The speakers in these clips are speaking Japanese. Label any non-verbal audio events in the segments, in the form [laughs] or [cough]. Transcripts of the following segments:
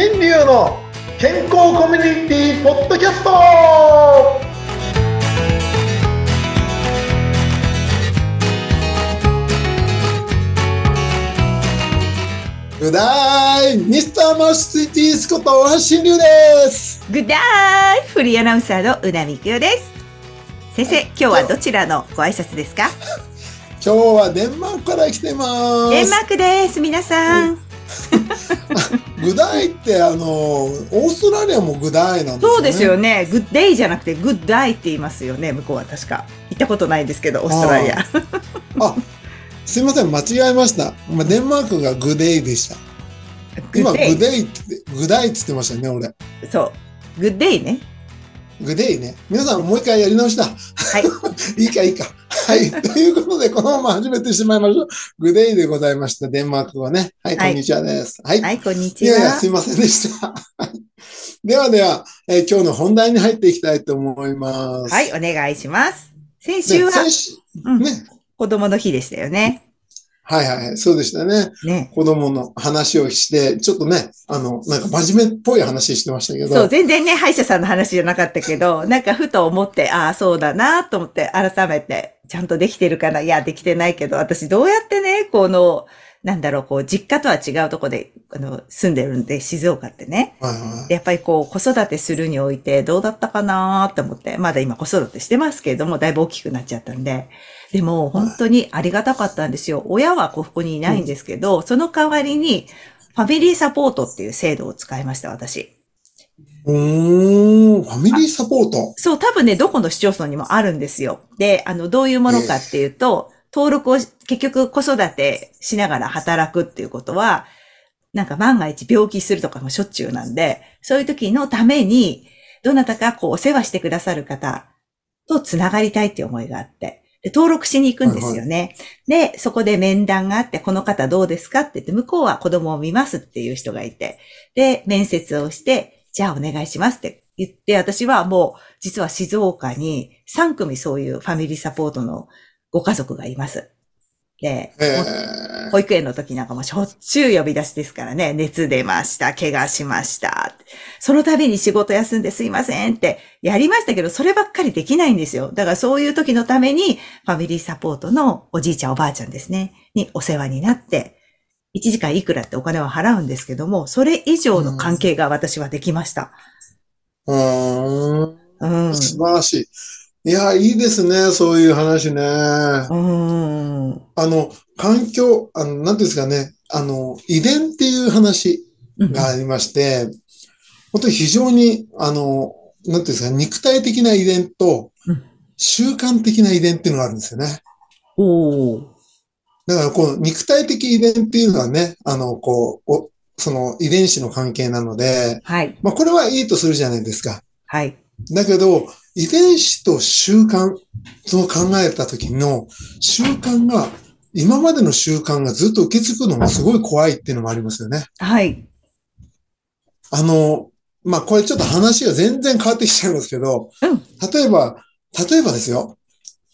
新流の健康コミュニティポッドキャスト。グダイミスターマスティースこと大橋新流です。グッダイフリーアナウンサーのうなみくよです。先生、今日はどちらのご挨拶ですか？[laughs] 今日はデンマークから来てます。デンマークです、皆さん。グダイってあのオーストラリアもグダイなんですよねそうですよね。グッデイじゃなくてグッダイって言いますよね、向こうは確か。行ったことないんですけど、オーストラリア。あすいません間違えましたまあデンマークがグデイでした今グデイ。ってグダイって言ってましたよね俺そう。グッデイね。グデイね皆さんもう一回やり直したはい。[laughs] いいかいいか。はい。[laughs] ということで、このまま始めてしまいましょう。グデイでございました。デンマークはね。はい、こはいんにちはです。はい。はい、こんにちいやいや、はす。いませんでした。は [laughs] いではでは、えー今日の本題に入っていきたいと思います。はい、お願いします。先で週は先週うんね。子供の日でしたよね。はいはい、そうでしたね。ね。子供の話をして、ちょっとね、あの、なんか真面目っぽい話してましたけど。そう、全然ね、歯医者さんの話じゃなかったけど、[laughs] なんかふと思って、ああ、そうだなと思って、改めて、ちゃんとできてるかな？いや、できてないけど、私どうやってね、この、なんだろう、こう、実家とは違うとこで、あの、住んでるんで、静岡ってね。やっぱりこう、子育てするにおいてどうだったかなと思って、まだ今子育てしてますけれども、だいぶ大きくなっちゃったんで。でも、本当にありがたかったんですよ。親はここにいないんですけど、その代わりに、ファミリーサポートっていう制度を使いました、私。うーん、ファミリーサポート。そう、多分ね、どこの市町村にもあるんですよ。で、あの、どういうものかっていうと、登録をし、結局子育てしながら働くっていうことは、なんか万が一病気するとかもしょっちゅうなんで、そういう時のために、どなたかこうお世話してくださる方とつながりたいっていう思いがあって、で登録しに行くんですよね。で、そこで面談があって、この方どうですかって言って、向こうは子供を見ますっていう人がいて、で、面接をして、じゃあお願いしますって言って、私はもう、実は静岡に3組そういうファミリーサポートのご家族がいます。で、えー、保育園の時なんかもしょっちゅう呼び出しですからね、熱出ました、怪我しました。その度に仕事休んですいませんってやりましたけど、そればっかりできないんですよ。だからそういう時のために、ファミリーサポートのおじいちゃんおばあちゃんですね、にお世話になって、1時間いくらってお金は払うんですけども、それ以上の関係が私はできました。うーん。うん。素晴らしい。いや、いいですね、そういう話ね。うん。あの、環境、あの、なんていうんですかね、あの、遺伝っていう話うんがありまして、本当に非常に、あの、なんていうんですか、肉体的な遺伝とうん、習慣的な遺伝っていうのがあるんですよね。おーだから、この肉体的遺伝っていうのはね、あの、こう、おその遺伝子の関係なので、はい。まあ、これはいいとするじゃないですか。はい。だけど、遺伝子と習慣、そう考えた時の習慣が、今までの習慣がずっと受け継ぐのもすごい怖いっていうのもありますよね。はい。あの、まあ、これちょっと話が全然変わってきちゃいますけど、うん例えば、例えばですよ、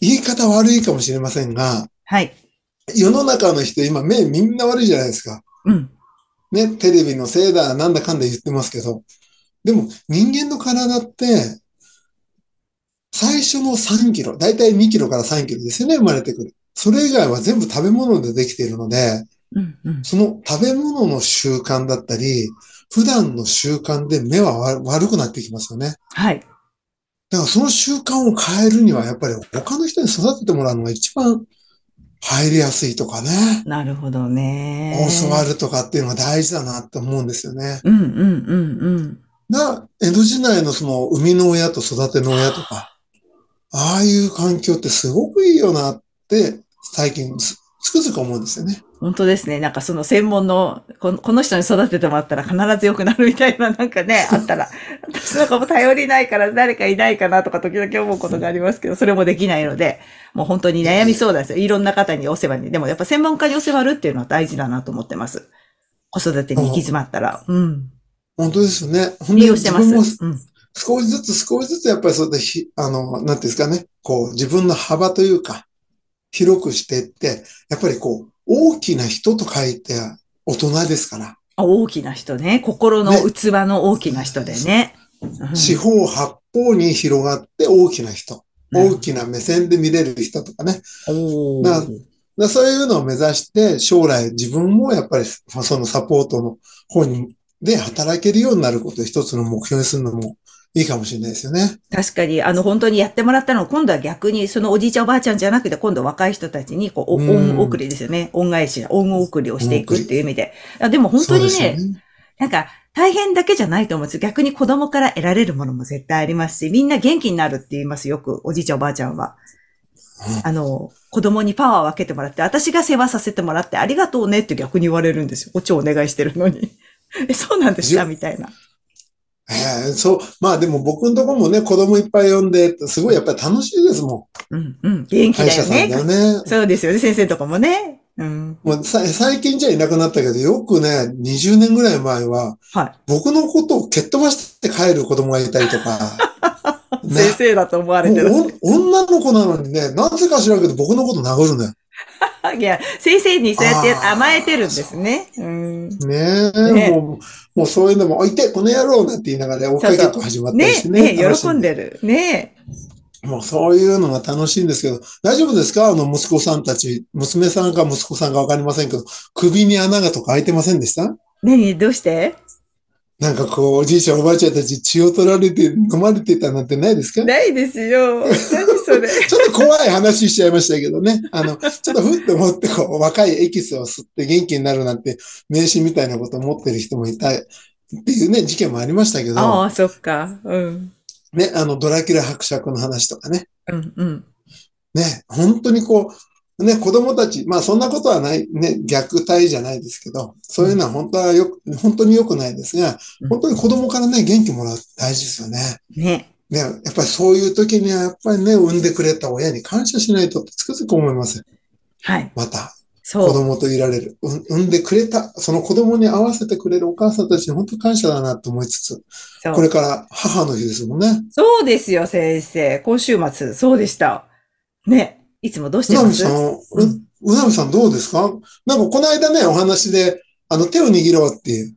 言い方悪いかもしれませんが、はい。世の中の人今目みんな悪いじゃないですか。うん。ね、テレビのせいだ、なんだかんだ言ってますけど、でも人間の体って、最初の3キロ、だいたい2キロから3キロですよね、生まれてくる。それ以外は全部食べ物でできているので、うん。うん。その食べ物の習慣だったり、普段の習慣で目は悪悪くなってきますよね。はい。だからその習慣を変えるには、やっぱり他の人に育ててもらうのが一番入りやすいとかね、なるほどね。教わるとかっていうのが大事だなって思うんですよね。うんうんうんうん。な、江戸時代のその生みの親と育ての親とか、ああいう環境ってすごくいいよなって最近つつくづく思うんですよね。本当ですね。なんかその専門の、このこの人に育ててもらったら必ず良くなるみたいな、なんかね、[laughs] あったら、私なんかもう頼りないから誰かいないかなとか時々思うことがありますけど、それもできないので、もう本当に悩みそうなんですよ。いろんな方にお世話に。でもやっぱ専門家にお世話るっていうのは大事だなと思ってます。子育てに行き詰まったら。うん。本当ですよね。本当に利用してます。自分もうん。少しずつ少しずつやっぱりそうやってひ、あの、なんていうんですかね、こう自分の幅というか、広くしていって、やっぱりこう、大きな人と書いて大人ですから、あ大きな人ね。心の器の大きな人でね。うん四方八方に広がって大きな人。大きな目線で見れる人とかね。そういうのを目指して、将来自分もやっぱりそのサポートの方に、で働けるようになることを一つの目標にするのもいいかもしれないですよね。確かに、あの、本当にやってもらったのを、今度は逆に、そのおじいちゃんおばあちゃんじゃなくて、今度若い人たちに、こう、恩送りですよね。恩返し、恩送りをしていくっていう意味で。あでも本当にねそうですよ、なんか、大変だけじゃないと思うんですよ。逆に子供から得られるものも絶対ありますし、みんな元気になるって言いますよく、おじいちゃんおばあちゃんは。うんあの、子供にパワーを分けてもらって、私が世話させてもらってありがとうねって逆に言われるんですよ。こっちをお願いしてるのに。え、そうなんですか？じみたいな。ええそう。まあでも僕のところもね、子供いっぱい呼んで、すごいやっぱり楽しいですもん。うん、うん。元気だよね。者さんだよね。そうですよね。先生とかもね。うん。もうさ最近じゃいなくなったけど、よくね、20年ぐらい前は、はい。僕のことを蹴っ飛ばして帰る子供がいたりとか、ね [laughs] 先生だと思われてる。女の子なのにね、なぜか知らんけど僕のこと殴るんだよ。[laughs] いや、先生にそうやって甘えてるんですね。うん。ねえ、ね。もう、もうそういうのも、おいて、この野郎なんて言いながら追っかけっこ始まったりねしてね。ね。楽し喜んでる。ね。もうそういうのが楽しいんですけど、大丈夫ですか？あの息子さんたち、娘さんか息子さんかわかりませんけど、首に穴がとか開いてませんでした？何？どうして？なんかこう、おじいちゃんおばあちゃんたち血を取られて飲まれてたなんてないですか？ないですよ。何それ。[laughs] ちょっと怖い話しちゃいましたけどね。あの、ちょっとふって思ってこう、若いエキスを吸って元気になるなんて、名刺みたいなことを持ってる人もいたっていうね、事件もありましたけど、ああ、そっか。うん。ね、あの、ドラキュラ伯爵の話とかね。うん、うん。ね、本当にこう、ね、子供たち、まあそんなことはない、ね、虐待じゃないですけど、そういうのは本当はよく、本当に良くないですがうん、本当に子供からね、元気もらうって大事ですよね。ね。ね、やっぱりそういう時にはやっぱりね、産んでくれた親に感謝しないとってつくづく思います。はい。また、そう。子供といられる。うん産んでくれた、その子供に合わせてくれるお母さんたちに本当に感謝だなと思いつつ、これから母の日ですもんね。そうですよ、先生。今週末、そうでした。ね。いつもどうしてます？うなみさんどうですか？なんかこの間ね、お話で、あの、手を握ろうっていう、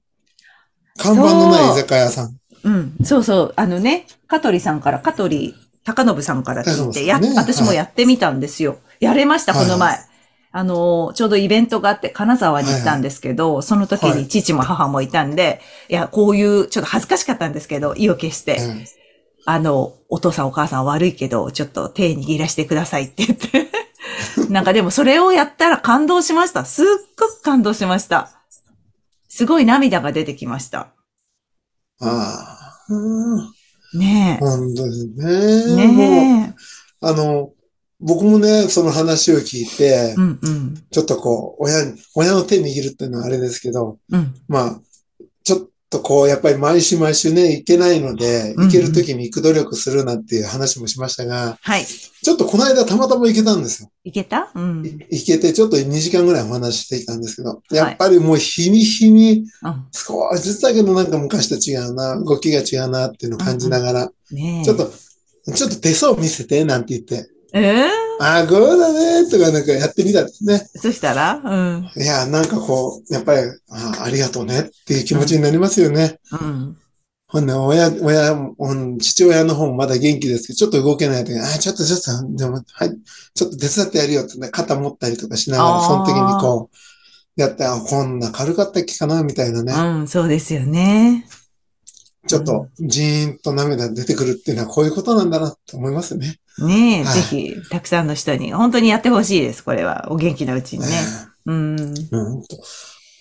看板のない居酒屋さん。うん。そうそう。あのね、香取さんから、香取高信さんから聞いて、ね私もやってみたんですよ。やれました、はいこの前。あの、ちょうどイベントがあって、金沢に行ったんですけど、その時はいに父も母もいたんで、いや、こういう、ちょっと恥ずかしかったんですけど、意を決して、うんあの、お父さんお母さん悪いけど、ちょっと手握らせてくださいって言って。[laughs] なんかでもそれをやったら感動しました。すっごく感動しました。すごい涙が出てきました。ああ、うんね本当ですえ。ね。ねあの、僕もね、その話を聞いてえ。う、んうん。ちょっとこう、親に、親の手握るっていうのはあれですけど、うん。まあ、とこう、やっぱり毎週毎週ね、行けないので、行ける時に行く努力するなんていう話もしましたが、はい。ちょっとこの間たまたま行けたんですよ。いけた？うん。行けてちょっと2時間ぐらいお話ししていたんですけど、やっぱりもう日に日に少しずつだけどなんか昔と違うな、動きが違うなっていうのを感じながら。ちょっと、ちょっと手相見せてなんて言って、ええああ、こうだねとかなんかやってみたんですね。そしたら？うん。いや、なんかこう、やっぱり、ああありがとうねっていう気持ちになりますよね。うん。ほんで、親、親、うん父親の方もまだ元気ですけど、ちょっと動けない時に、ああ、ちょっとちょっと、でも、はい、ちょっと手伝ってやるよってね、肩持ったりとかしながら、その時にこう、やって、あ、こんな軽かったっけかな、みたいなね。うん、そうですよね。ちょっと、ジーンと涙出てくるっていうのはこういうことなんだなって思いますね。ねえ、はいぜひ、たくさんの人に、本当にやってほしいです、これは。お元気なうちにね。うん。うんと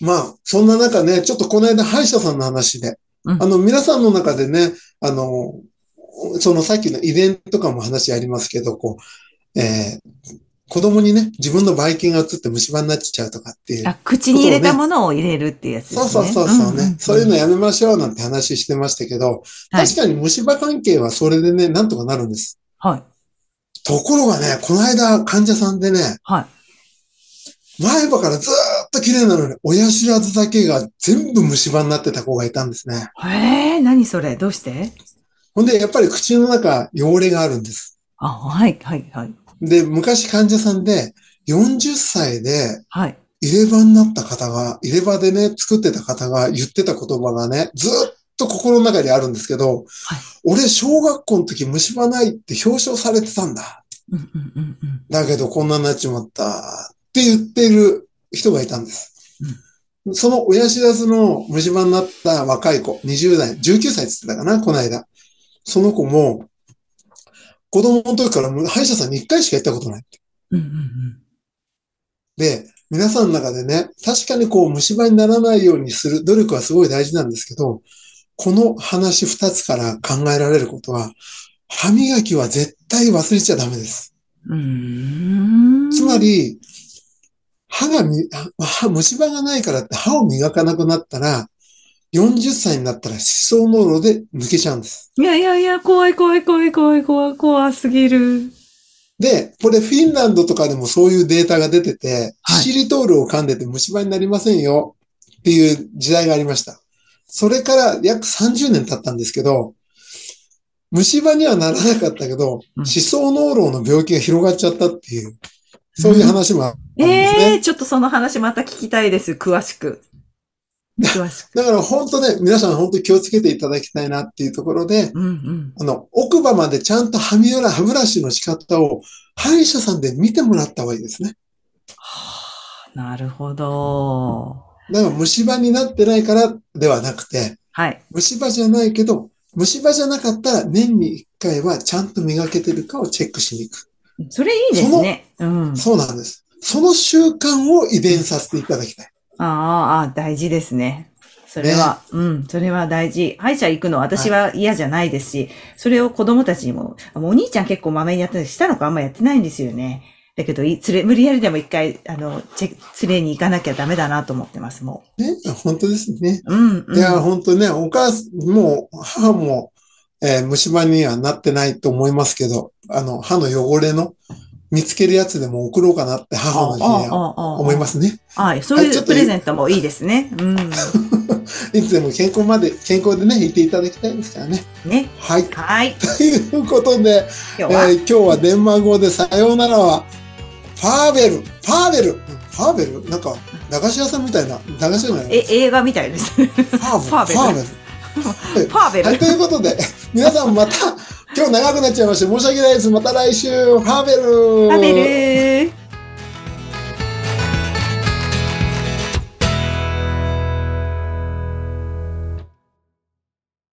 まあ、そんな中ね、ちょっとこの間歯医者さんの話で、うんあの、皆さんの中でね、あの、そのさっきの遺伝とかも話ありますけど、こう、えー子供にね、自分のばい菌が移って虫歯になっちゃうとかっていう。あ、口に入れたものを入れるっていうやつですね。そうそうそうそうね、んんんそういうのやめましょうなんて話してましたけど、はい確かに虫歯関係はそれでね、なんとかなるんです。はい。ところがね、この間患者さんでね、はい。前歯からずーっと綺麗なのに、親知らずだけが全部虫歯になってた子がいたんですね。へえ、何それ？どうして？ほんで、やっぱり口の中、汚れがあるんです。あ、はい、はい、はい。で、昔患者さんで、40歳で、はい。入れ歯になった方が、入れ歯でね、作ってた方が言ってた言葉がね、ずっと心の中にあるんですけど、はい俺、小学校の時虫歯ないって表彰されてたんだ。だけどこんなになっちまったって言ってる人がいたんです。その親知らずの虫歯になった若い子、20代、19歳って言ってたかな、この間。その子も、子供の時から歯医者さんに1回しか行ったことない。で、皆さんの中でね、確かにこう虫歯にならないようにする努力はすごい大事なんですけど、この話2つから考えられることは、歯磨きは絶対忘れちゃダメです。つま、り、歯がみ、歯、虫歯がないからって歯を磨かなくなったら、40歳になったら歯槽膿漏で抜けちゃうんです。いやいやいや、怖い怖い怖い怖い怖い怖すぎる。で、これフィンランドとかでもそういうデータが出てて、はいシリトールを噛んでて虫歯になりませんよっていう時代がありました。それから約30年経ったんですけど、虫歯にはならなかったけど、うん歯槽膿漏の病気が広がっちゃったっていう、そういう話もあるんですね。ええー、ちょっとその話また聞きたいです。詳しく。詳しく。[laughs] だから本当ね、皆さん本当に気をつけていただきたいなっていうところで、うんうん。あの、奥歯までちゃんと歯磨ら、歯ブラシの仕方を歯医者さんで見てもらった方がいいですね。はあ、なるほど。だから虫歯になってないからではなくて、はい。虫歯じゃないけど、虫歯じゃなかったら年に1回はちゃんと磨けてるかをチェックしに行く。それいいですね。うん。そうなんです。その習慣を遺伝させていただきたい。ああ、大事ですね。それは、うん、それは大事。歯医者行くの私は嫌じゃないですし、それを子供たちにも、あもうお兄ちゃん結構まめにやってる下の子あんまやってないんですよね。だけど、い連れ、無理やりでも一回、あの、チェ連れに行かなきゃダメだなと思ってます、もね、本当ですね。う。うん、うん。いや、本当ね、お母さん、もう、母も、えー虫歯にはなってないと思いますけど、あの、歯の汚れの見つけるやつでも送ろうかなって母の日には思いますすね。はい、そういうプレゼントもいいですね。うん。[laughs] いつでも健康まで、健康でね、いていただきたいですからね。ね。はい。はい。[laughs] ということで、今日は、えー今日はデンマーク語でさようならは、ファーベル、ファーベル、ファーベル？なんか、駄菓子屋さんみたいな、駄菓子屋じゃないえ、映画みたいです。フファーベル、ファーベル。ファーベル。ァーベル。はい、ということで、皆さんまた、今日長くなっちゃいまして申し訳ないです。また来週、ファーベル。ファーベル